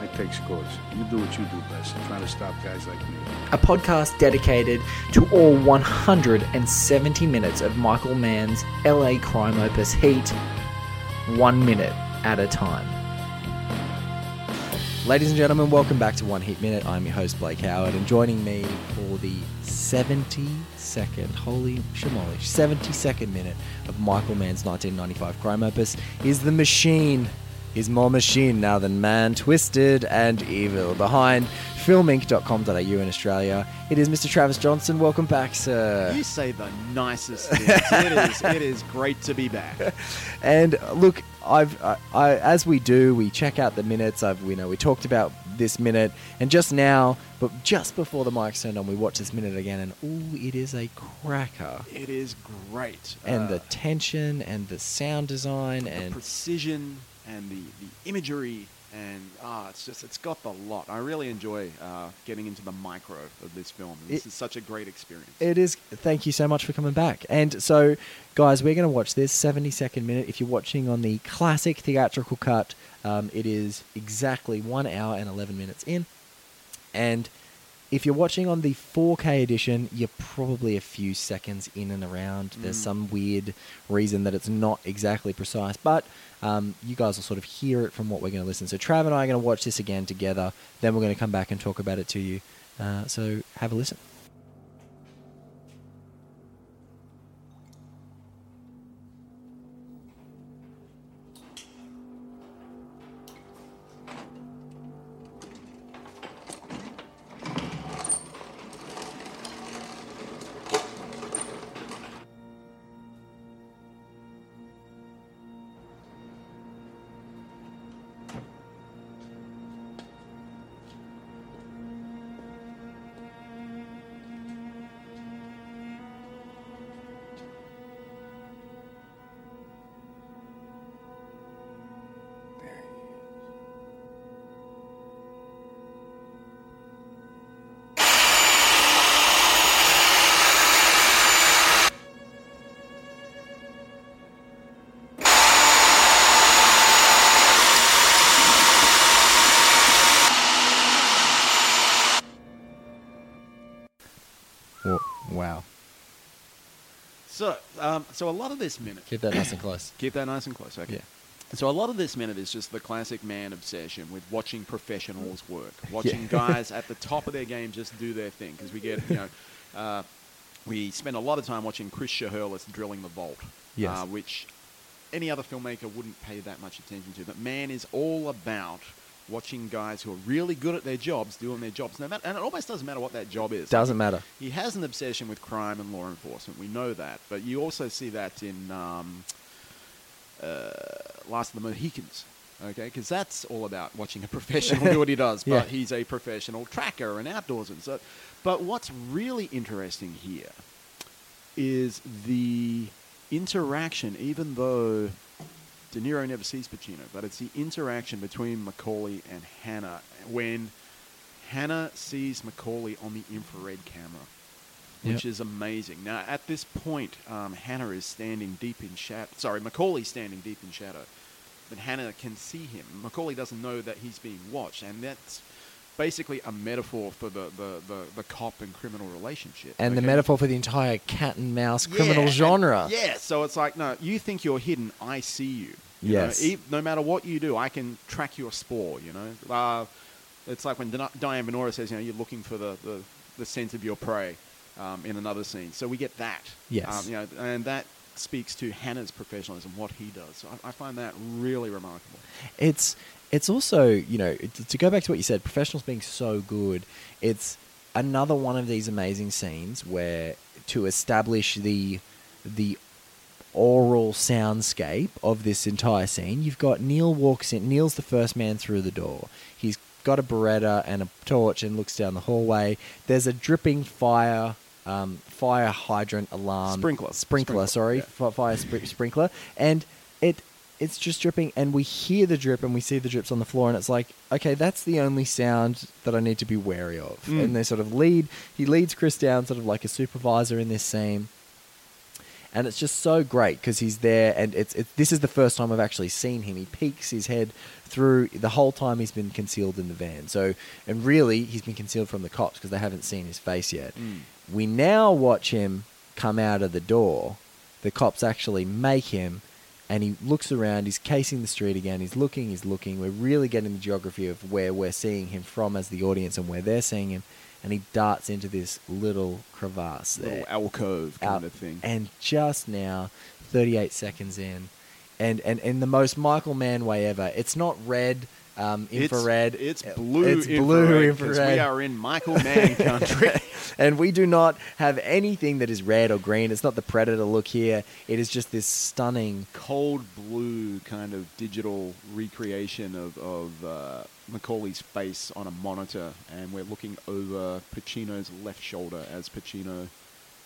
I take scores. You do what you do best. Trying to stop guys like me. a podcast dedicated to all 170 minutes of Michael Mann's LA crime opus Heat, one minute at a time. ladies and gentlemen, welcome back to One Heat Minute. I'm your host Blake Howard, and joining me for the 72nd, holy shamolish, 72nd minute of Michael Mann's 1995 crime opus is the Machine. He's more machine now than man, twisted and evil. Behind filmink.com.au in Australia, it is Mr. Travis Johnson. Welcome back, sir. You say the nicest things. it is. It is great to be back. And look, I've I, I, as we do, we check out the minutes. I've we know we talked about this minute, and just now, but just before the mic turned on, we watched this minute again, and ooh, it is a cracker. It is great. And Uh, the tension, and the sound design, the and precision and the, the imagery and ah, it's just it's got the lot. I really enjoy uh, getting into the micro of this film. This It- is such a great experience. It is. Thank you so much for coming back. And so, guys, we're going to watch this 70 second minute. If you're watching on the classic theatrical cut, um, it is exactly one hour and 11 minutes in. And if you're watching on the 4K edition, you're probably a few seconds in and around. There's Mm. some weird reason that it's not exactly precise, but um, you guys will sort of hear it from what we're going to listen. So Trav and I are going to watch this again together. Then we're going to come back and talk about it to you. Uh, so have a listen. Um, so a lot of this minute. Keep that nice and close. Keep that nice and close. Okay. Yeah. So a lot of this minute is just the classic Mann obsession with watching professionals work, watching guys at the top of their game just do their thing. Because we get, you know, uh, we spend a lot of time watching Chris Shiherlis drilling the vault, Yes. uh, which any other filmmaker wouldn't pay that much attention to. But Mann is all about watching guys who are really good at their jobs doing their jobs. No matter, and it almost doesn't matter what that job is. Doesn't matter. He has an obsession with crime and law enforcement. We know that, but you also see that in um, uh, Last of the Mohicans. Okay, because that's all about watching a professional do what he does. But Yeah. he's a professional tracker and outdoorsman. So, but what's really interesting here is the interaction. Even though De Niro never sees Pacino, but it's the interaction between McCauley and Hanna when Hanna sees McCauley on the infrared camera, which Yep. is amazing. Now, at this point, um, Hanna is standing deep in shadow. Sorry, McCauley's standing deep in shadow, but Hanna can see him. McCauley doesn't know that he's being watched, and that's basically a metaphor for the, the, the, the cop and criminal relationship. And the metaphor for the entire cat and mouse criminal Yeah, and- genre. Yeah, so it's like, no, you think you're hidden, I see you. You know, Yes. e- no matter what you do, I can track your spore, you know. Uh, it's like when Di- Diane Venora says, you know, you're looking for the, the, the scent of your prey um, in another scene. So we get that. Yes. Um, you know, and that speaks to Hanna's professionalism, what he does. So I, I find that really remarkable. it's it's also you know to go back to what you said professionals being so good it's another one of these amazing scenes where to establish the the aural soundscape of this entire scene you've got neil walks in neil's the first man through the door he's got a beretta and a torch and looks down the hallway there's a dripping fire um, fire hydrant alarm Sprinkler. sprinkler, Sprinkler, sorry, yeah. fire spr- sprinkler, and it it's just dripping, and we hear the drip and we see the drips on the floor, and it's like, okay, that's the only sound that I need to be wary of. Mm. And they sort of lead, he leads Chris down, sort of like a supervisor in this scene and it's just so great because he's there, and it's, it's this is the first time I've actually seen him. He peeks his head through the whole time he's been concealed in the van. So, and really, he's been concealed from the cops because they haven't seen his face yet. Mm. We now watch him come out of the door. The cops actually make him, and he looks around. He's casing the street again. He's looking. He's looking. We're really getting the geography of where we're seeing him from as the audience and where they're seeing him. And he darts into this little crevasse there Little alcove kind out- of thing. And just now, 38 seconds in, and and in the most Michael Mann way ever, it's not red, um, infrared. It's, uh, blue. It's blue 'cause infrared. We are in Michael Mann country. and we do not have anything that is red or green. It's not the Predator look here. It is just this stunning. cold blue kind of digital recreation of, of uh, McCauley's face on a monitor, and we're looking over Pacino's left shoulder as Pacino,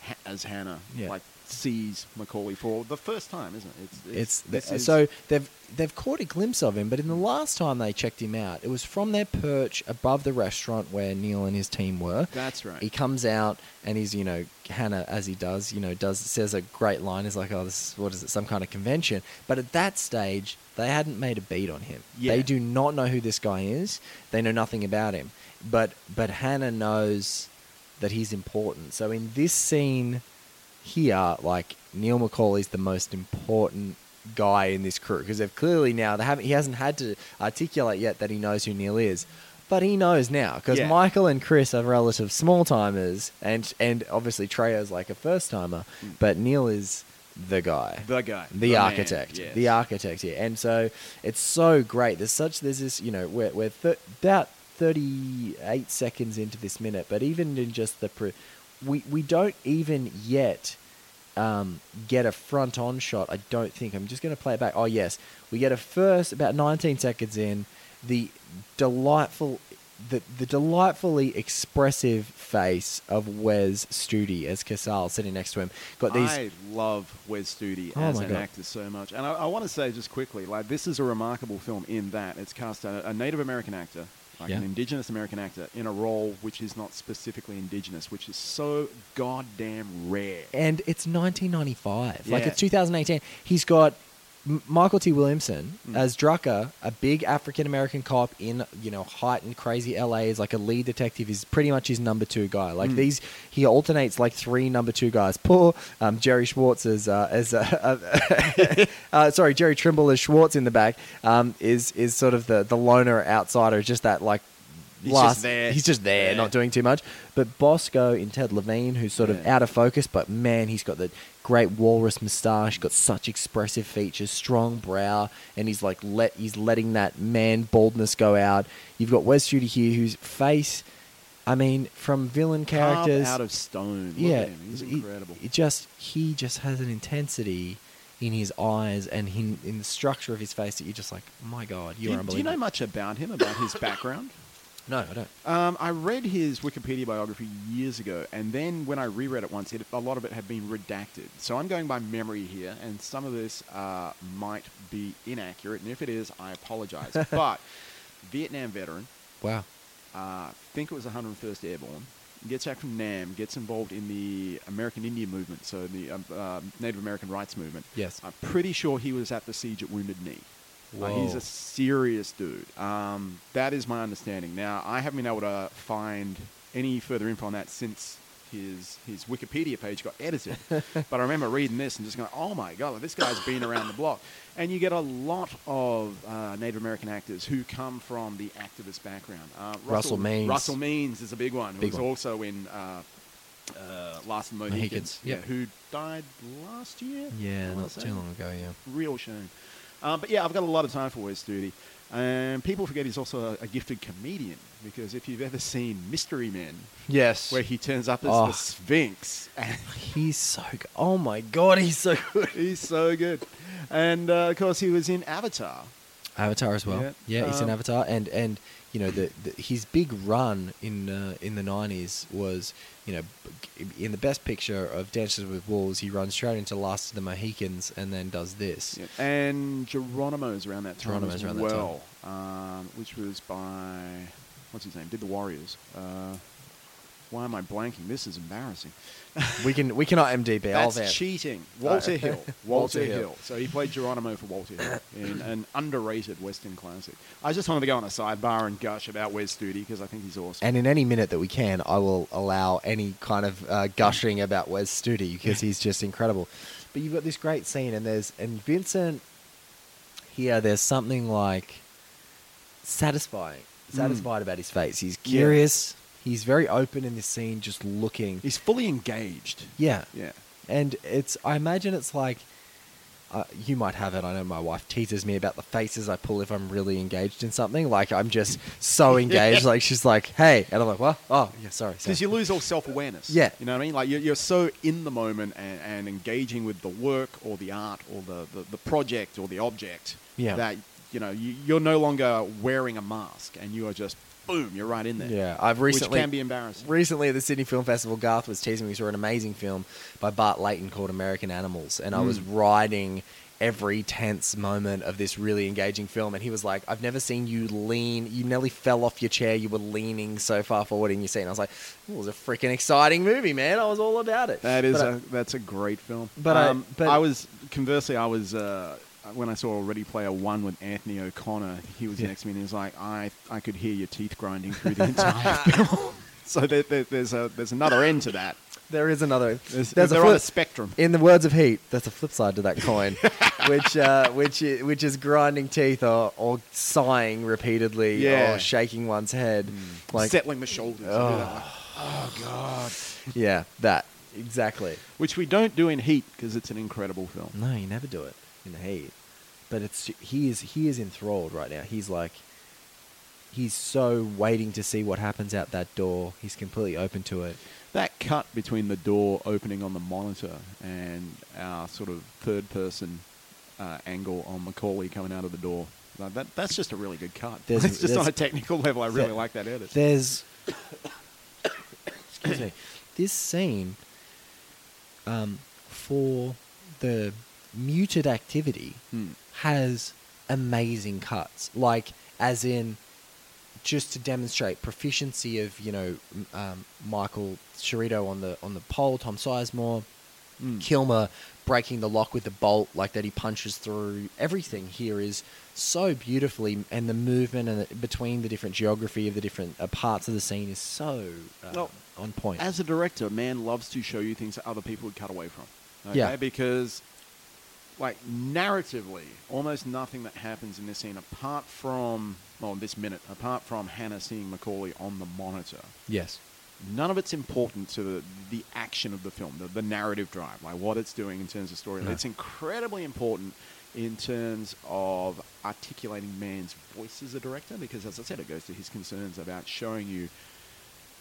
ha- as Hanna, Yeah. like sees McCauley for the first time, isn't it? It's, this is- so they've they've caught a glimpse of him, but in the last time they checked him out, it was from their perch above the restaurant where Neil and his team were. that's right. He comes out and he's, you know, Hanna, as he does, you know, does says a great line. Is like, oh, this is, what is it, some kind of convention? But at that stage, they hadn't made a beat on him. Yeah. They do not know who this guy is. They know nothing about him. But but Hanna knows that he's important. So in this scene here, like Neil McCauley's the most important guy in this crew because they've clearly now they haven't he hasn't had to articulate yet that he knows who Neil is. But he knows now because Yeah. Michael and Chris are relative small timers, and and obviously Trejo's like a first timer, mm. but Neil is the guy, the guy, the, man, architect, yes. the architect here, and so it's so great. There's such there's this you know we're we're th- about 38 seconds into this minute, but even in just the pre- we we don't even yet um, get a front on shot. I don't think. I'm just going to play it back. Oh yes, we get a first about 19 seconds in the delightful. The, the delightfully expressive face of Wes Studi as Casal sitting next to him. Got these I love Wes Studi Oh as an God. actor so much, and I, I want to say just quickly, like this is a remarkable film in that it's cast a, a Native American actor, like Yeah. an Indigenous American actor, in a role which is not specifically Indigenous, which is so goddamn rare. and it's 1995. Yeah. Like it's 2018. He's got M- Mykelti Williamson Mm. as Drucker, a big African American cop in you know heightened crazy LA is like a lead detective. Is pretty much his number two guy. Like Mm. these, he alternates like three number two guys. Poor um, Jerry Schwartz as uh, as uh, uh, uh, sorry Jerry Trimble as Schwartz in the back um, is is sort of the the loner outsider. Just that like. He's last, just there. He's just there, Yeah. not doing too much. But Bosco in Ted Levine, who's sort of out of focus, but man, he's got the great walrus moustache, got such expressive features, strong brow, and he's like let he's letting that man baldness go out. You've got Wes Studi here, whose face, I mean, from villain Carved characters, out of stone. Yeah, he's incredible. It, just he just has an intensity in his eyes and in, in the structure of his face that you're just like, my God, you're you, do unbelievable. you know much about him, about his background? No, I don't. Um, I read his Wikipedia biography years ago, and then when I reread it once, it, a lot of it had been redacted. So I'm going by memory here, and some of this uh, might be inaccurate, and if it is, I apologize. but Vietnam veteran, Wow. uh, think it was 101st Airborne, gets out from Nam, gets involved in the American Indian movement, so the um, uh, Native American rights movement. Yes. I'm pretty sure he was at the siege at Wounded Knee. Like, he's a serious dude. Um, that is my understanding. Now, I haven't been able to find any further info on that since his his Wikipedia page got edited. but I remember reading this and just going, "Oh my god, this guy's been around the block." And you get a lot of uh, Native American actors who come from the activist background. Uh, Russell Means. Russell Means is a big one. Who Big was one. also in uh, uh, Last of the Mohicans, Mohicans. yeah. Who died last year? Yeah, not too long ago, yeah. real shame. Um, but yeah, I've got a lot of time for Wes Studi. And people forget he's also a, a gifted comedian because if you've ever seen Mystery Men, Yes. where he turns up as Oh. the Sphinx, and He's so good. Oh my god, he's so good. he's so good. And uh, of course, he was in Avatar. Avatar as well. Yeah. Yeah, he's in Um, Avatar, and and you know the, the his big run in uh, in the nineties was you know in the best picture of Dances with Wolves, he runs straight into Last of the Mohicans and then does this. And Geronimo's around that time Geronimo's as well, um, which was by what's his name? Did the Warriors? Uh, why am I blanking? This is embarrassing. We can we cannot MDB. That's cheating. Walter Hill. Walter, Walter Hill. Hill. So he played Geronimo for Walter Hill in an underrated Western classic. I just wanted to go on a sidebar and gush about Wes Studi because I think he's awesome. And in any minute that we can, I will allow any kind of uh, gushing about Wes Studi because he's just incredible. But you've got this great scene, and there's and Vincent here. There's something like satisfying, satisfied about his face. He's Yeah. He's very open in this scene, just looking. he's fully engaged. yeah, Yeah. and it's. I imagine it's like. Uh, you might have it. I know my wife teases me about the faces I pull if I'm really engaged in something. Like I'm just so engaged. Like she's like, "Hey," and I'm like, "What? Oh, yeah, sorry." sorry." Because you lose all self awareness. Yeah. You know what I mean? Like you're, you're so in the moment and, and engaging with the work or the art or the, the, the project or the object Yeah. that, you know, you, you're no longer wearing a mask and you are just, boom, you're right in there. Yeah, I've recently Which can be embarrassing. recently at the Sydney Film Festival. Garth was teasing me. We saw an amazing film by Bart Layton called American Animals, and I was Mm. riding every tense moment of this really engaging film. And he was like, "I've never seen you lean. You nearly fell off your chair. You were leaning so far forward in your seat." And I was like, "It was a freaking exciting movie, man. I was all about it." That is But I- a that's a great film. But I- um, but- I was conversely, I was uh, when I saw Ready Player One with Anthony O'Connor. He was Yeah. next to me and he was like, "I I could hear your teeth grinding through the entire film." So there, there, there's a there's another end to that. there is another. There's, there's a they're on a spectrum. In the words of Heat, that's a flip side to that coin, which uh, which which is grinding teeth or, or sighing repeatedly Yeah. or shaking one's head, like settling the shoulders. Oh. and do that, like, oh god. yeah, that exactly. Which we don't do in Heat because it's an incredible film. No, you never do it in the Heat, but it's he is he is enthralled right now. He's like he's so waiting to see what happens out that door. He's completely open to it. That cut between the door opening on the monitor and our sort of third person uh, angle on McCauley coming out of the door. Like that, that's just a really good cut. There's- it's just on a technical level. I really there- like that edit. There's excuse me. This scene um, for the muted activity Hmm. has amazing cuts. Like, as in, just to demonstrate proficiency of you know um, Michael Cheritto on the on the pole, Tom Sizemore, Mm. Kilmer breaking the lock with the bolt like that he punches through. Everything here is so beautifully, and the movement and the, between the different geography of the different uh, parts of the scene is so uh, Well, on point. As a director, Mann loves to show you things that other people would cut away from. Okay? Yeah. Because, like, narratively, almost nothing that happens in this scene, apart from, well, this minute, apart from Hanna seeing McCauley on the monitor, yes. none of it's important to the, the action of the film, the, the narrative drive, like what it's doing in terms of story. No. It's incredibly important in terms of articulating Mann's voice as a director, because as I said, it goes to his concerns about showing you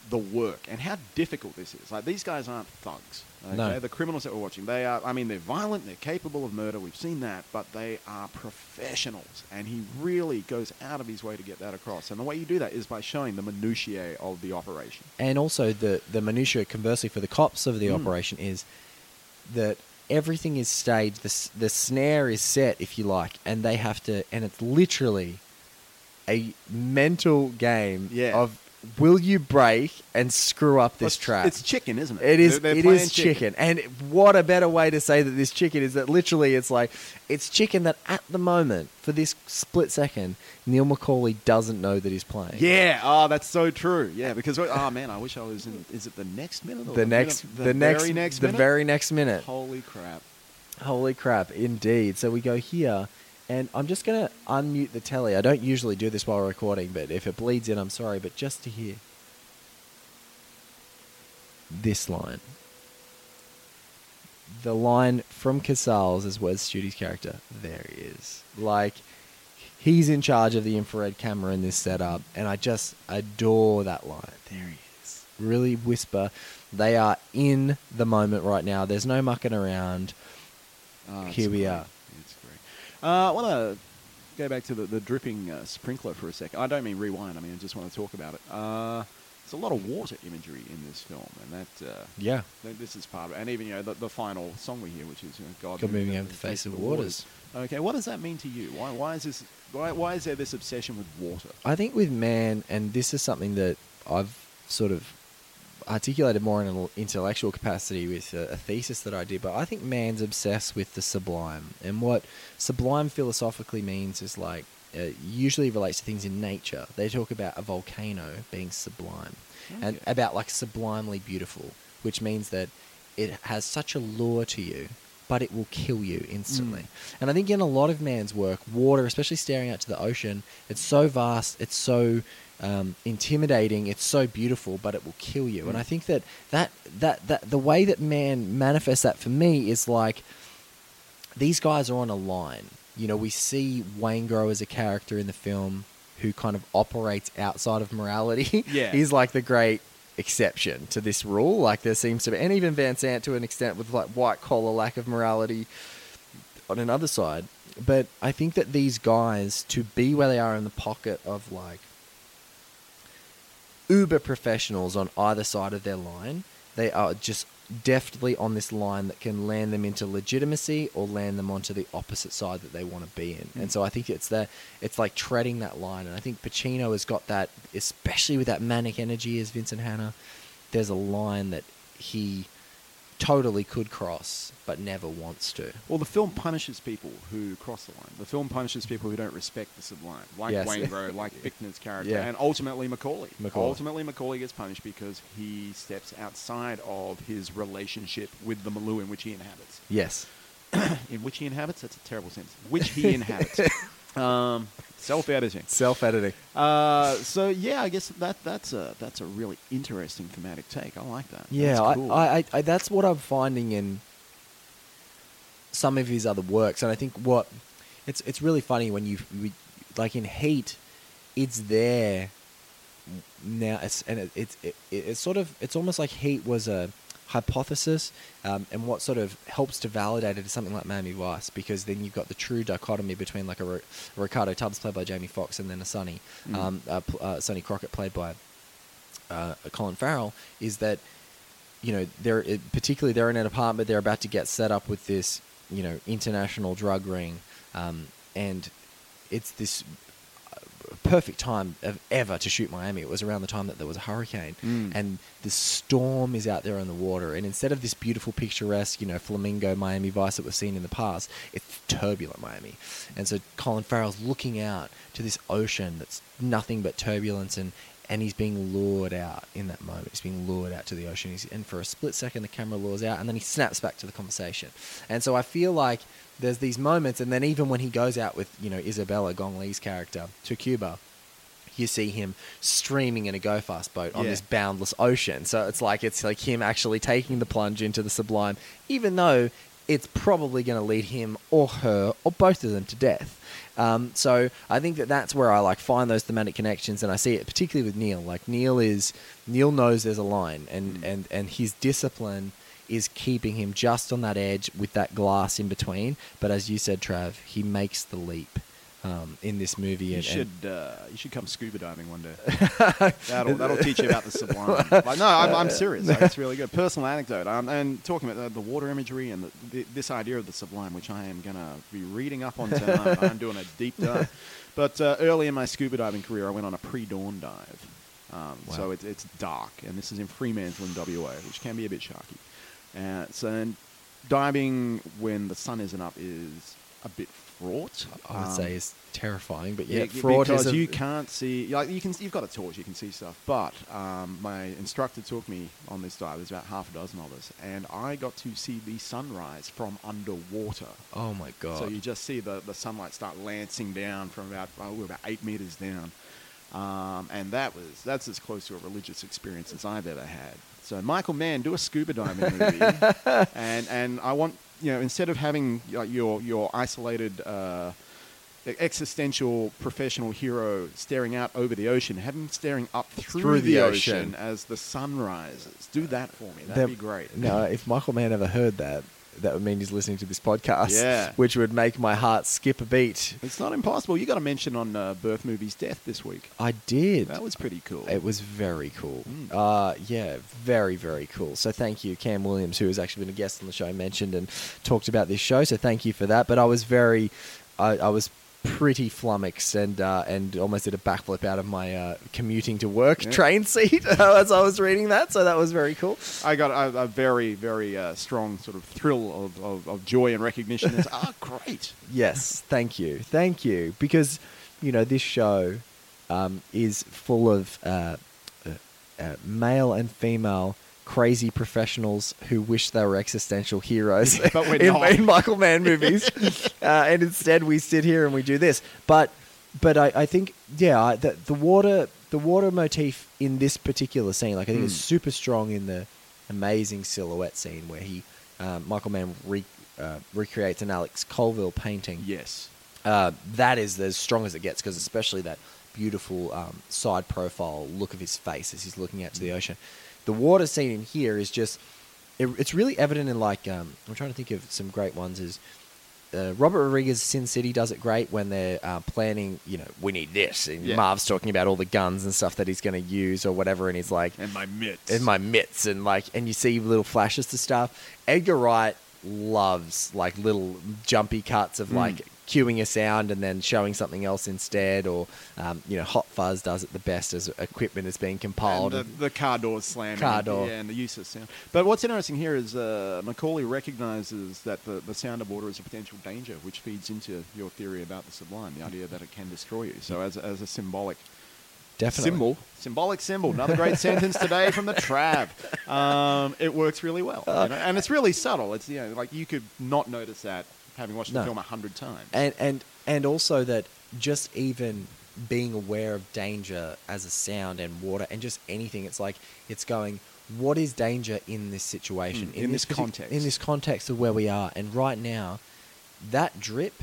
the work and how difficult this is. Like these guys aren't thugs. Okay? No. The criminals that we're watching, they are. I mean, they're violent. They're capable of murder. We've seen that, but they are professionals, and he really goes out of his way to get that across. And the way you do that is by showing the minutiae of the operation. And also the the minutia, conversely, for the cops of the Mm. operation is that everything is staged. The the snare is set, if you like, and they have to. And it's literally a mental game Yeah. of will you break and screw up this It's- trap? It's chicken, isn't it? It is. They're- they're it playing is chicken. and what a better way to say that this chicken is that literally it's like it's chicken that at the moment for this split second Neil McCauley doesn't know that he's playing. Yeah. Oh, that's so true. Yeah, because oh man, I wish I was in. Is it the next minute? Or The next, minute- the, the, next, very next the minute? very next minute. Holy crap! Holy crap, indeed. So we go here, and I'm just going to unmute the telly. I don't usually do this while recording, but if it bleeds in, I'm sorry. But just to hear this line. The line from Casals as Wes Studi's character. There he is. Like, he's in charge of the infrared camera in this setup, and I just adore that line. There he is. Really whisper. They are in the moment right now. There's no mucking around. Oh, Here we great. are. Uh, I want to go back to the, the dripping uh, sprinkler for a second. I don't mean rewind. I mean I just want to talk about it. Uh, there's a lot of water imagery in this film, and that uh, Yeah. th- this is part of it. And even you know the, the final song we hear, which is you know, God, God moving over the face of the waters. Okay, what does that mean to you? Why, why is this? Why, why is there this obsession with water? I think with Mann, and this is something that I've sort of articulated more in an intellectual capacity with a, a thesis that I did, but I think Mann's obsessed with the sublime. And what sublime philosophically means is like, uh, usually relates to things in nature. They talk about a volcano being sublime and about like sublimely beautiful, which means that it has such a lure to you, but it will kill you instantly. And I think in a lot of Mann's work, water, especially staring out to the ocean, it's so vast, it's so um, intimidating, it's so beautiful, but it will kill you. And I think that, that that that the way that Mann manifests that for me is like these guys are on a line. You know, we see Waingro as a character in the film who kind of operates outside of morality. Yeah. He's like the great exception to this rule. Like there seems to be, and even Van Zant to an extent with like white collar lack of morality on another side. But I think that these guys, to be where they are in the pocket of like uber professionals on either side of their line, they are just deftly on this line that can land them into legitimacy or land them onto the opposite side that they want to be in. And mm. so I think it's that it's like treading that line. And I think Pacino has got that, especially with that manic energy as Vincent Hanna. There's a line that he totally could cross, but never wants to. Well, the film punishes people who cross the line. The film punishes people who don't respect the sublime, like Yes. Waingro, like Fichtner's character, Yeah. and ultimately McCauley. McCauley. Ultimately, McCauley gets punished because he steps outside of his relationship with the milieu in which he inhabits. Yes. In which he inhabits? That's a terrible sentence. Which he inhabits. um, self-editing. Self editing. Uh, so yeah, I guess that that's a that's a really interesting thematic take. I like that. Yeah, That's cool. I, I, I, that's what I'm finding in some of his other works, and I think what it's it's really funny when you like in Heat, it's there now. It's and it, it's it, it's sort of it's almost like Heat was a hypothesis, um, and what sort of helps to validate it is something like Miami Vice, because then you've got the true dichotomy between like a, a Ricardo Tubbs played by Jamie Foxx, and then a Sonny, Mm. um, uh, uh, Sonny Crockett played by uh, Colin Farrell, is that you know they're particularly they're in an apartment they're about to get set up with this you know international drug ring um, and it's this perfect time of ever to shoot Miami. It was around the time that there was a hurricane. Mm. and the storm is out there on the water. And instead of this beautiful picturesque you know flamingo Miami Vice that we've seen in the past it's turbulent Miami. And so Colin Farrell's looking out to this ocean that's nothing but turbulence and and he's being lured out in that moment. He's being lured out to the ocean. He's, and for a split second, the camera lures out, and then he snaps back to the conversation. And so I feel like there's these moments, and then even when he goes out with you know Isabella Gong Li's character to Cuba, you see him streaming in a go fast boat on Yeah. this boundless ocean. So it's like it's like him actually taking the plunge into the sublime, even though it's probably going to lead him or her or both of them to death. Um, so I think that that's where I like find those thematic connections, and I see it particularly with Neil. Like Neil is Neil knows there's a line, and Mm. and and his discipline is keeping him just on that edge with that glass in between. But as you said, Trav, he makes the leap um, in this movie. You and, should and- uh, you should come scuba diving one day. that'll that'll teach you about the sublime. Like, no, I'm, I'm serious. Like, it's really good. Personal anecdote. Um, and talking about the, the water imagery and the, the, this idea of the sublime, which I am gonna be reading up on tonight. I'm doing a deep dive. But uh, early in my scuba diving career, I went on a pre-dawn dive. Um, So Wow. it's it's dark, and this is in Fremantle in WA, which can be a bit sharky. Uh, so and diving when the sun isn't up is a bit fraught. I would Um, say is terrifying, but yeah, yeah, fraud because is you can't see. Like you can, you've got a torch, you can see stuff. But um, my instructor took me on this dive. There's about half a dozen of us, and I got to see the sunrise from underwater. Oh my god! So you just see the, the sunlight start lancing down from about oh, we're about eight meters down, um, and that was that's as close to a religious experience as I've ever had. So Michael Mann, do a scuba diving movie, and and I want you know instead of having like, your your isolated. Uh, existential professional hero staring out over the ocean, have him staring up through, Through the, the ocean. ocean. as the sun rises. Do that for me. That'd be great. Now, if Michael Mann ever heard that, that would mean he's listening to this podcast. Yeah. Which would make my heart skip a beat. It's not impossible. You got a mention on uh, Birth Movies Death this week. I did. That was pretty cool. It was very cool. Mm. Uh, yeah, very, very cool. So thank you, Cam Williams, who has actually been a guest on the show, mentioned and talked about this show. So thank you for that. But I was very, I, I was pretty flummoxed and uh, and almost did a backflip out of my uh, commuting to work Yeah. train seat as I was reading that. So that was very cool. I got a, a very, very uh, strong sort of thrill of, of, of joy and recognition. It's, ah, great. Yes, thank you, thank you, because you know this show um, is full of uh, uh, uh, male and female crazy professionals who wish they were existential heroes But we're in, not. in Michael Mann movies, uh, and instead we sit here and we do this. But but I, I think yeah, the, the water the water motif in this particular scene, like I think, is Mm. super strong in the amazing silhouette scene where he um, Michael Mann re, uh, recreates an Alex Colville painting Yes. uh, that is as strong as it gets because especially that beautiful um, side profile look of his face as he's looking out to the ocean. The water scene in here is just it, it's really evident in like um, I'm trying to think of some great ones is. Uh, Robert Rodriguez Sin City does it great when they're uh, planning, you know, we need this. And Yeah. Marv's talking about all the guns and stuff that he's going to use or whatever. And he's like, And my mitts. in my mitts and like and you see little flashes to stuff edgar wright loves like little jumpy cuts of like cueing a sound and then showing something else instead or um, you know hot fuzz does it the best as equipment is being and compiled the, the car doors slamming. Car door. Yeah, and the use of sound. But what's interesting here is uh, McCauley recognizes that the, the sound of water is a potential danger, which feeds into your theory about the sublime, the idea that it can destroy you. So as, as a symbolic definitely symbol, symbolic symbol, another great sentence today from the Trav. Um, it works really well, you know? and it's really subtle. It's you know like you could not notice that having watched the No. film a hundred times. and and and also that just even being aware of danger as a sound and water and just anything it's like it's going what is danger in this situation Mm, in this partic- context. in this context of where we are and right now that drip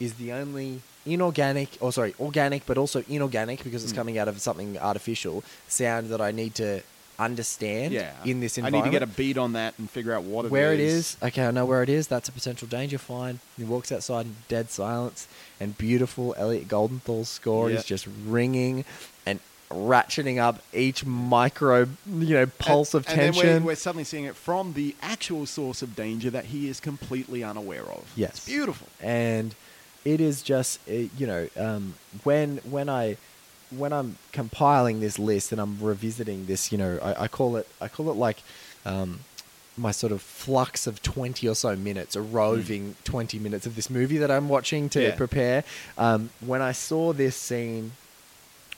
is the only inorganic or sorry organic but also inorganic because it's Mm. coming out of something artificial sound that i need to understand yeah, in this environment. I need to get a beat on that and figure out what where it is. Okay, I know where it is. That's a potential danger. Fine. He walks outside in dead silence, and beautiful Elliot Goldenthal's score is just ringing and ratcheting up each micro, you know, pulse of and then tension. we're, we're suddenly seeing it from the actual source of danger that he is completely unaware of. Yes. it's beautiful. and it is just uh, you know um, when when I when I'm compiling this list and I'm revisiting this, you know, I, I call it I call it like um, my sort of flux of twenty or so minutes, a roving twenty minutes of this movie that I'm watching to Yeah. prepare. Um, when I saw this scene,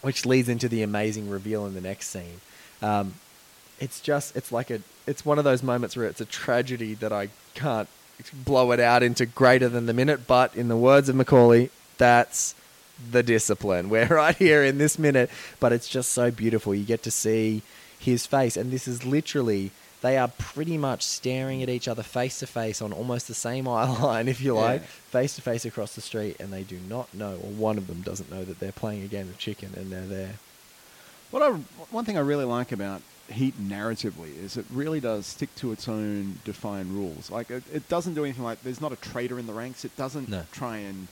which leads into the amazing reveal in the next scene. Um, it's just it's like a it's one of those moments where it's a tragedy that I can't blow it out into greater than the minute. But in the words of McCauley, that's the discipline. We're right here in this minute, but it's just so beautiful. You get to see his face, and this is literally. They are pretty much staring at each other face to face on almost the same eye line, if you like, face to face across the street, and they do not know, or one of them doesn't know that they're playing a game of chicken and they're there. What I, one thing I really like about Heat narratively is it really does stick to its own defined rules. Like it, it doesn't do anything like there's not a traitor in the ranks. It doesn't No. try and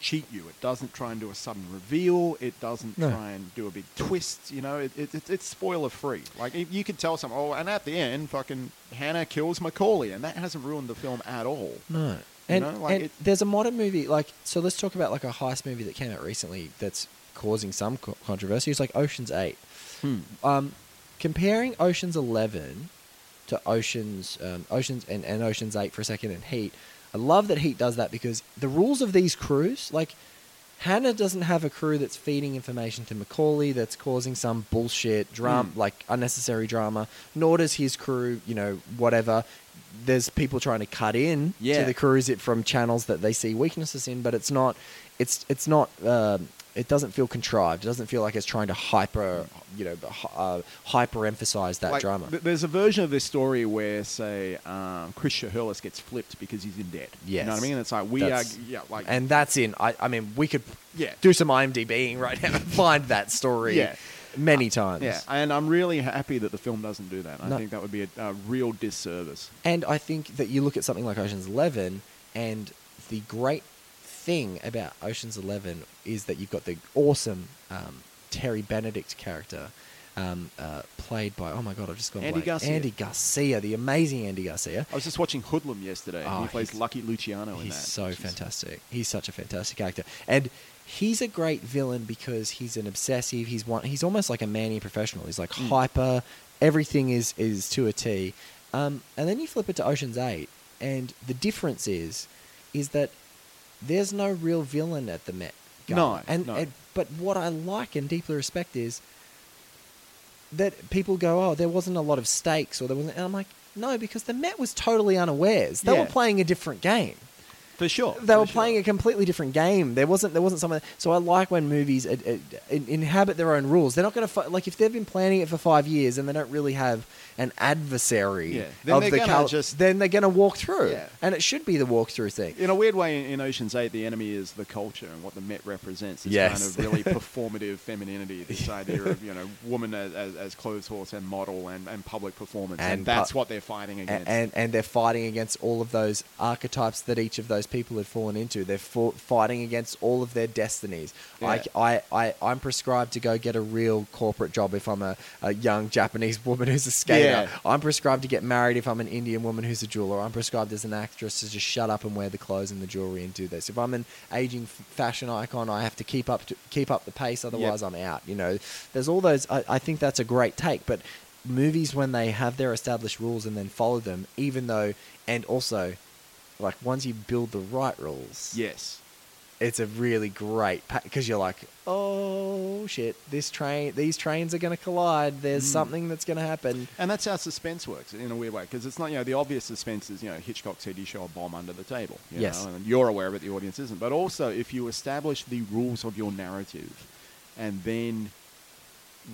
cheat you. It doesn't try and do a sudden reveal. It doesn't No. try and do a big twist. You know, it, it, it, it's spoiler free. Like you could tell someone, oh, and at the end, fucking Hanna kills McCauley, and that hasn't ruined the film at all. No. And, know, like and it- there's a modern movie like so. Let's talk about like a heist movie that came out recently that's causing some co- controversy. It's like Ocean's Eight. Um, comparing Ocean's Eleven to Ocean's um, Ocean's and, and Ocean's Eight for a second and Heat. I love that Heat does that because the rules of these crews, like Hanna doesn't have a crew that's feeding information to McCauley that's causing some bullshit drama, Mm. like unnecessary drama. Nor does his crew, you know, whatever. There's people trying to cut in Yeah. to the crews it from channels that they see weaknesses in, but it's not. It's it's not. Um, it doesn't feel contrived. It doesn't feel like it's trying to hyper, you know, uh, hyper emphasize that Like, drama. th- there's a version of this story where, say, um, Chris Shiherlis gets flipped because he's in debt. You know what I Yes. mean? It's like we That's- are, yeah, like and that's in. I, I mean, we could Yeah. do some IMDbing right now and find that story. Yeah. many times. Yeah, and I'm really happy that the film doesn't do that. I No. think that would be a, a real disservice. And I think that you look at something like Ocean's Eleven, and the great thing about Ocean's Eleven is that you've got the awesome um, Terry Benedict character, um, uh, played by oh my god, I've just gone Andy blank. Garcia. Andy Garcia, the amazing Andy Garcia. I was just watching Hoodlum yesterday. and Oh, he plays Lucky Luciano in He's that. so which is- fantastic. He's such a fantastic actor, and he's a great villain because he's an obsessive. He's one. He's almost like a manny professional. He's like Mm. hyper. Everything is is to a T. Um, and then you flip it to Ocean's Eight, and the difference is, is that there's no real villain at the Met. Gala. No, and, no. and but what I like and deeply respect is that people go, oh, there wasn't a lot of stakes, or there wasn't. And I'm like, no, because the Met was totally unawares. They Yeah. were playing a different game. For sure. They for were sure. playing a completely different game. There wasn't there wasn't someone. So I like when movies uh, uh, in- inhabit their own rules. They're not going to fight like if they've been planning it for five years and they don't really have an adversary. Yeah. Then of they're the gonna cal- just- then they're going to walk through, Yeah. and it should be the walkthrough thing. In a weird way, in, in Ocean's Eight, the enemy is the culture and what the Met represents. This Yes. kind of really performative femininity. This idea of you know woman as, as, as clothes horse and model and, and public performance, and, And that's pu- what they're fighting against. and and they're fighting against all of those archetypes that each of those people had fallen into. They're fought, fighting against all of their destinies. Yeah. I, I, I, I'm prescribed to go get a real corporate job if I'm a, a young Japanese woman who's a skater. Yeah. I'm prescribed to get married if I'm an Indian woman who's a jeweler. I'm prescribed as an actress to just shut up and wear the clothes and the jewelry and do this. If I'm an aging f- fashion icon, I have to keep up to keep up the pace. Otherwise, I'm out. You know, there's all those. I, I think that's a great take, but movies when they have their established rules and then follow them, even though, and also, like once you build the right rules, yes. it's a really great because you're like, oh shit, this train, these trains are going to collide. There's Mm. something that's going to happen. And that's how suspense works in a weird way because it's not you know the obvious suspense is you know Hitchcock said you show a bomb under the table. You Yes. know, and you're aware of it, the audience isn't. But also, if you establish the rules of your narrative, and then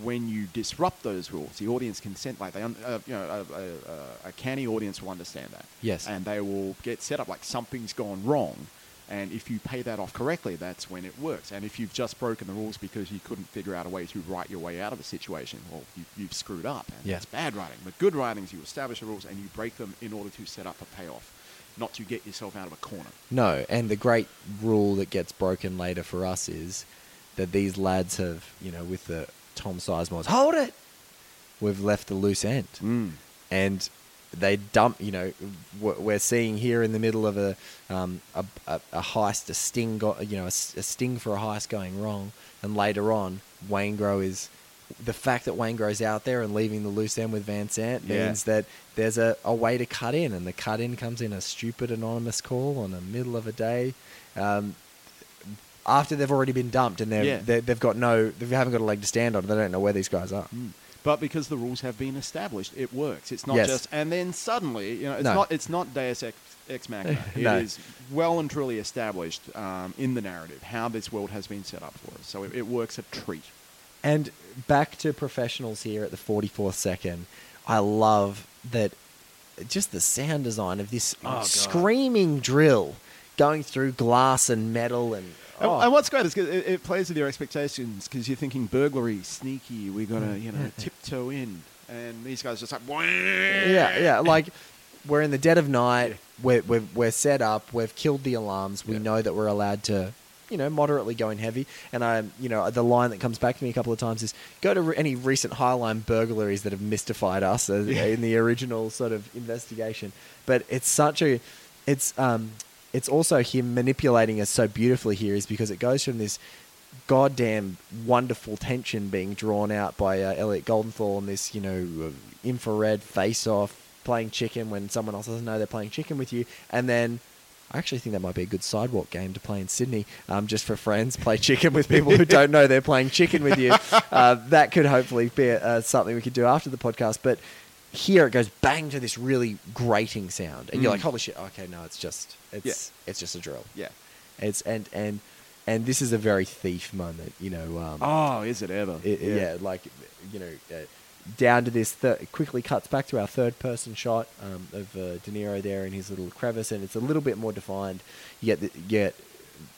when you disrupt those rules, the audience can sent like they un- uh, you know a, a, a, a canny audience will understand that. Yes. and they will get set up like something's gone wrong. And if you pay that off correctly, that's when it works. And if you've just broken the rules because you couldn't figure out a way to write your way out of a situation, well, you, you've screwed up. And Yeah. that's bad writing. But good writing is you establish the rules and you break them in order to set up a payoff, not to get yourself out of a corner. No, and the great rule that gets broken later for us is that these lads have, you know, with the Tom Sizemore's, hold it! We've left the loose end. Mm. And they dump, you know, we're seeing here in the middle of a, um, a, a, a heist, a sting, go, you know, a, a sting for a heist going wrong. And later on, Waingro is. The fact that Waingro's out there and leaving the loose end with Van Zant Yeah. means that there's a, a way to cut in, and the cut in comes in a stupid anonymous call on the middle of a day. Um, after they've already been dumped and they're, Yeah. they're, they've got no, they haven't got a leg to stand on. They don't know where these guys are. Mm. But because the rules have been established, it works. It's not Yes. just and then suddenly, you know, it's No. not it's not Deus Ex, ex Machina. It is No. well and truly established um, in the narrative how this world has been set up for us. So it, it works a treat. And back to professionals here at the 44th second. I love that just the sound design of this Oh, God. screaming drill going through glass and metal and. And- oh, And what's great is it, it plays with your expectations because you're thinking burglary, sneaky. We gotta you know tiptoe in, and these guys just like yeah, yeah. Like we're in the dead of night. We're, we're, we're set up. We've killed the alarms. We Yeah. know that we're allowed to, you know, moderately go in heavy. And I, you know, the line that comes back to me a couple of times is go to re- any recent Highline burglaries that have mystified us as, Yeah. in the original sort of investigation. But it's such a, it's um, it's also him manipulating us so beautifully here is because it goes from this goddamn wonderful tension being drawn out by uh, Elliot Goldenthal and this, you know, uh, infrared face off playing chicken when someone else doesn't know they're playing chicken with you. And then I actually think that might be a good sidewalk game to play in Sydney, um, just for friends. Play chicken with people who don't know they're playing chicken with you. Uh, that could hopefully be uh, something we could do after the podcast. But here it goes bang to this really grating sound, and you're Mm. like, "Holy shit! Okay, no, it's just it's it's just a drill." yeah. It's and and and this is a very thief moment, you know. Um, Oh, is it ever? it- yeah. like you know, uh, down to this. It quickly cuts back to our third-person shot um, of uh, De Niro there in his little crevice, and it's a little bit more defined. You get the, you get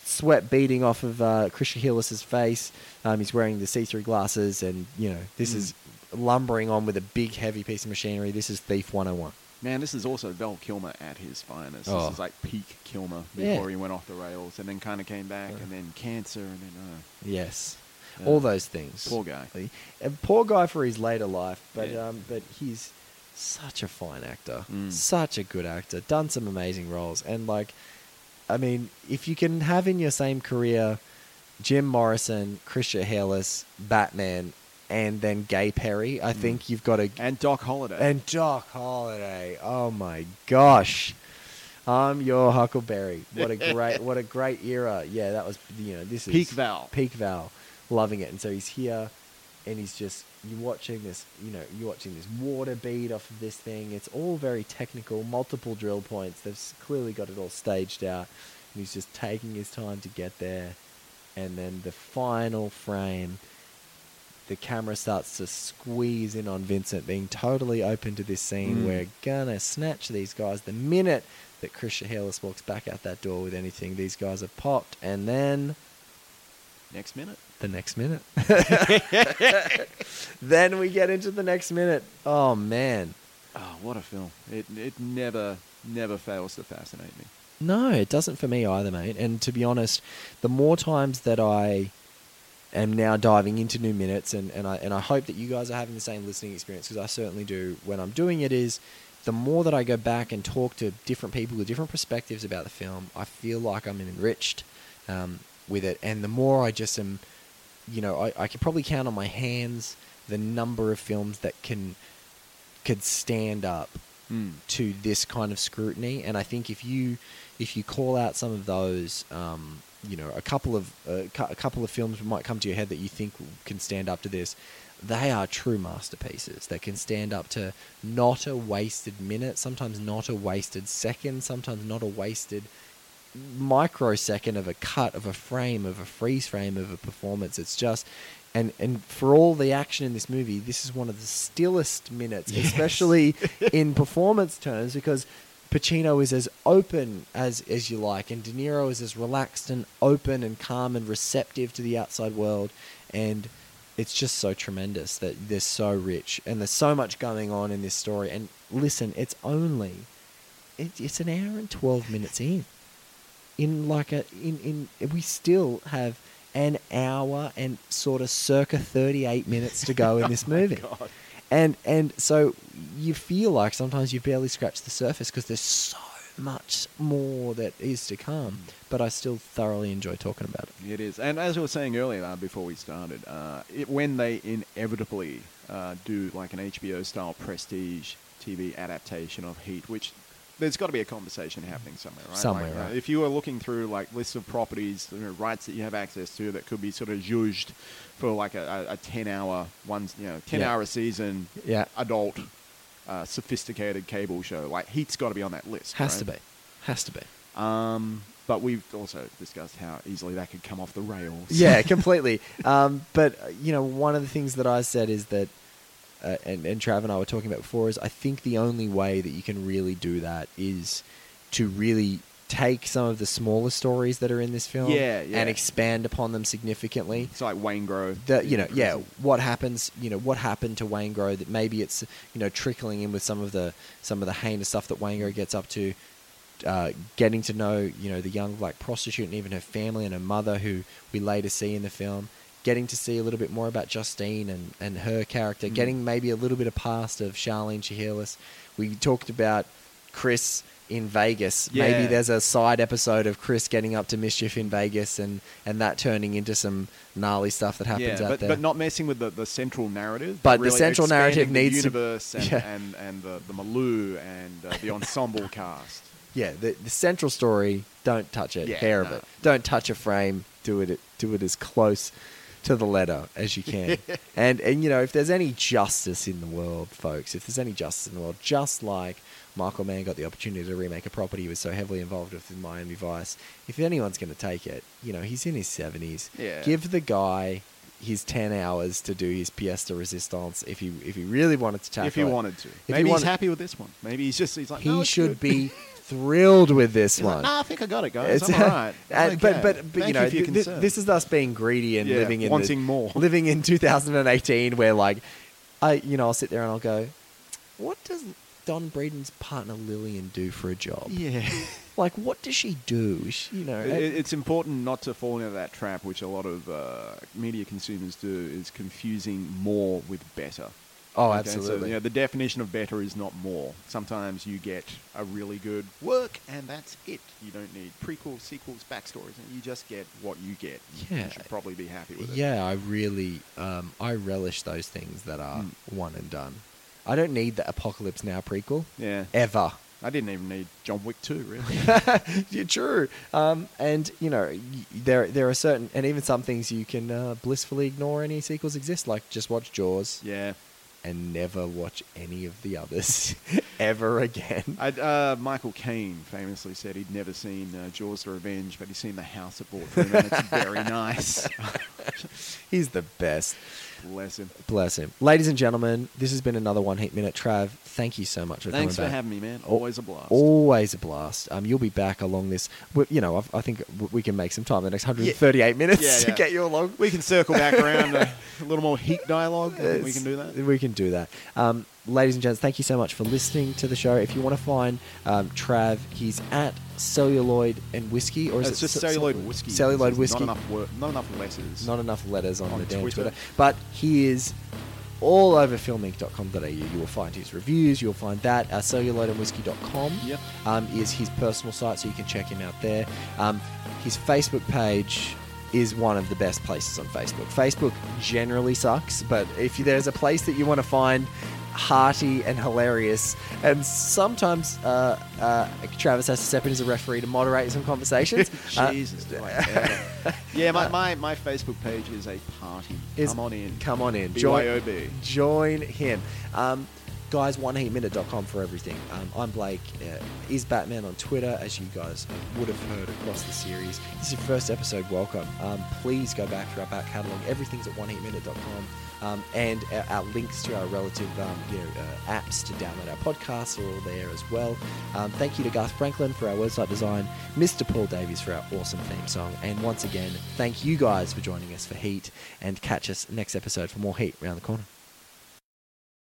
sweat beating off of uh, Chris Shiherlis's face. Um, he's wearing the see-through glasses, and you know this Mm. is lumbering on with a big, heavy piece of machinery. This is Thief 101. Man, this is also Val Kilmer at his finest. Oh. This is like peak Kilmer Yeah. before he went off the rails, and then kind of came back, and then cancer, and then uh, Yes, Yeah. all those things. Poor guy. And poor guy for his later life, but Yeah. um, but he's such a fine actor, Mm. such a good actor, done some amazing roles, and like, I mean, if you can have in your same career Jim Morrison, Chris Shiherlis, Batman, and then Gay Perry, I mm. think you've got a and Doc Holliday. and Doc Holliday. Oh my gosh. I'm your Huckleberry. What a great what a great era. Yeah, that was you know, this is Peak Val. Peak Val. Loving it. And so he's here and he's just you're watching this, you know, you're watching this water bead off of this thing. It's all very technical, multiple drill points. They've clearly got it all staged out. And he's just taking his time to get there. And then the final frame the camera starts to squeeze in on Vincent, being totally open to this scene. Mm. We're gonna snatch these guys. The minute that Chris Shiherlis walks back out that door with anything, these guys are popped, and then Next minute. the next minute, then we get into the next minute. Oh man, Oh, what a film! It it never never fails to fascinate me. no, it doesn't for me either, mate. And to be honest, the more times that I am now diving into new minutes, and, and I and I hope that you guys are having the same listening experience because I certainly do when I'm doing it. Is the more that I go back and talk to different people with different perspectives about the film, I feel like I'm enriched um, with it, and the more I just am, you know, I, I could probably count on my hands the number of films that can could stand up Mm. to this kind of scrutiny. And I think if you if you call out some of those, um, you know, a couple of uh, a couple of films might come to your head that you think can stand up to this. They are true masterpieces that can stand up to not a wasted minute, sometimes not a wasted second, sometimes not a wasted microsecond of a cut of a frame of a freeze frame of a performance. It's just and and for all the action in this movie, this is one of the stillest minutes, Yes. especially in performance terms, because Pacino is as open as as you like, and De Niro is as relaxed and open and calm and receptive to the outside world, and it's just so tremendous that they're so rich and there's so much going on in this story. And listen, it's only it, it's an hour and twelve minutes in in like a in in we still have an hour and sort of circa 38 minutes to go in oh this movie God. And and so you feel like sometimes you barely scratch the surface because there's so much more that is to come but i still thoroughly enjoy talking about it. It is, and as we were saying earlier uh, before we started, uh, it, when they inevitably uh, do like an HBO style prestige TV adaptation of Heat, which there's got to be a conversation happening somewhere, right? Somewhere, Like, uh, right. if you were looking through like lists of properties, you know, rights that you have access to that could be sort of judged for like a, a, a ten hour one, you know, ten Yeah. hour a season, Yeah. adult, uh, sophisticated cable show, like Heat's got to be on that list. has right? to be has to be Um, but we've also discussed how easily that could come off the rails. yeah, completely. Um, but uh, you know, one of the things that I said is that, uh, and and Trav and I were talking about before, is I think the only way that you can really do that is to really take some of the smaller stories that are in this film, Yeah, yeah. and expand upon them significantly. It's like Waingro. The, you know, yeah, what happens? You know, what happened to Waingro? That maybe it's you know trickling in with some of the some of the heinous stuff that Waingro gets up to. Uh, getting to know you know the young black prostitute and even her family and her mother who we later see in the film getting to see a little bit more about Justine and, and her character Mm. getting maybe a little bit of past of Charlene Shiherlis we talked about Chris in Vegas maybe there's a side episode of Chris getting up to mischief in Vegas and and that turning into some gnarly stuff that happens yeah, out but, there but not messing with the, the central narrative. But the really central narrative the needs to- universe and, Yeah. and, and the, the milieu and uh, the ensemble cast. yeah, the, the central story, don't touch it, Yeah, hair of it. Don't touch a frame. Do it. Do it as close to the letter as you can. and and you know, if there's any justice in the world, folks, if there's any justice in the world, just like Michael Mann got the opportunity to remake a property he was so heavily involved with in Miami Vice, if anyone's going to take it, you know, he's in his seventies. Yeah. Give the guy his ten hours to do his pièce de résistance if he if he really wanted to tackle if he it. wanted to. he Maybe he's wanted- happy with this one. Maybe he's just he's like he "No, should good." be thrilled with this He's like, one. nah, I think I got it, guys. It's- I'm all right. But okay. but but Thank you know, if you're th- th- this is us being greedy and Yeah, living in wanting the, more. living in 2018, where like, I you know I'll sit there and I'll go, what does Don Breedan's partner Lillian do for a job? yeah. Like, what does she do? She- you know, It- it- it's important not to fall into that trap, which a lot of uh, media consumers do, is confusing more with better. Oh, Okay, So, absolutely. you know, the definition of better is not more. Sometimes you get a really good work, and that's it. You don't need prequels, sequels, backstories. and You just get what you get. Yeah. You should probably be happy with it. Yeah, I really, um, I relish those things that are Mm. one and done. I don't need the Apocalypse Now prequel Yeah. ever. I didn't even need John Wick 2, really. yeah, true. Um, and you know, there there are certain, and even some things you can uh, blissfully ignore any sequels exist. Like just watch Jaws yeah. And never watch any of the others ever again. I, uh, Michael Caine famously said he'd never seen uh, Jaws the Revenge, but he's seen the house it bought for him, and it's very nice. He's the best. Bless him. Bless him. Ladies and gentlemen, this has been another one heat minute. Trav, thank you so much for Thanks for coming back. having me, man. Always a blast. Always a blast. Um, you'll be back along this. You know, I've- I think w- we can make some time the next 138 minutes Yeah, to yeah. get you along. We can circle back around a little more heat dialogue. I think we can do that. We can do that. Um, ladies and gents, thank you so much for listening to the show. If you want to find um, Trav, he's at Celluloid and Whiskey, or is it's it just ce- celluloid whiskey. Celluloid There's whiskey. Not enough, wor- not enough letters. Not enough letters on, On the damn Twitter. Twitter. But he is all over filmink.com.au. You will find his reviews. You'll find that. Uh, celluloidandwhiskey.com Yep. um, is his personal site, so you can check him out there. Um, his Facebook page is one of the best places on Facebook. Facebook generally sucks, but if there's a place that you want to find hearty and hilarious, and sometimes uh, uh, Travis has to step in as a referee to moderate some conversations. Uh, Jesus. ever. yeah, my, my, my Facebook page is a party. is- Come on in. Come on in. Join, BYOB. join him. Um, guys, oneheatminute.com for everything. Um, I'm Blake. Uh, is Batman on Twitter, as you guys would have heard across the series. This is your first episode. Welcome. Um, please go back through our back catalogue. Everything's at oneheatminute.com. Um, and our, our links to our relative um, you know, uh, apps to download our podcasts are all there as well. Um, thank you to Garth Franklin for our website design, Mr. Paul Davies for our awesome theme song, and once again, thank you guys for joining us for Heat, and catch us next episode for more Heat around the corner.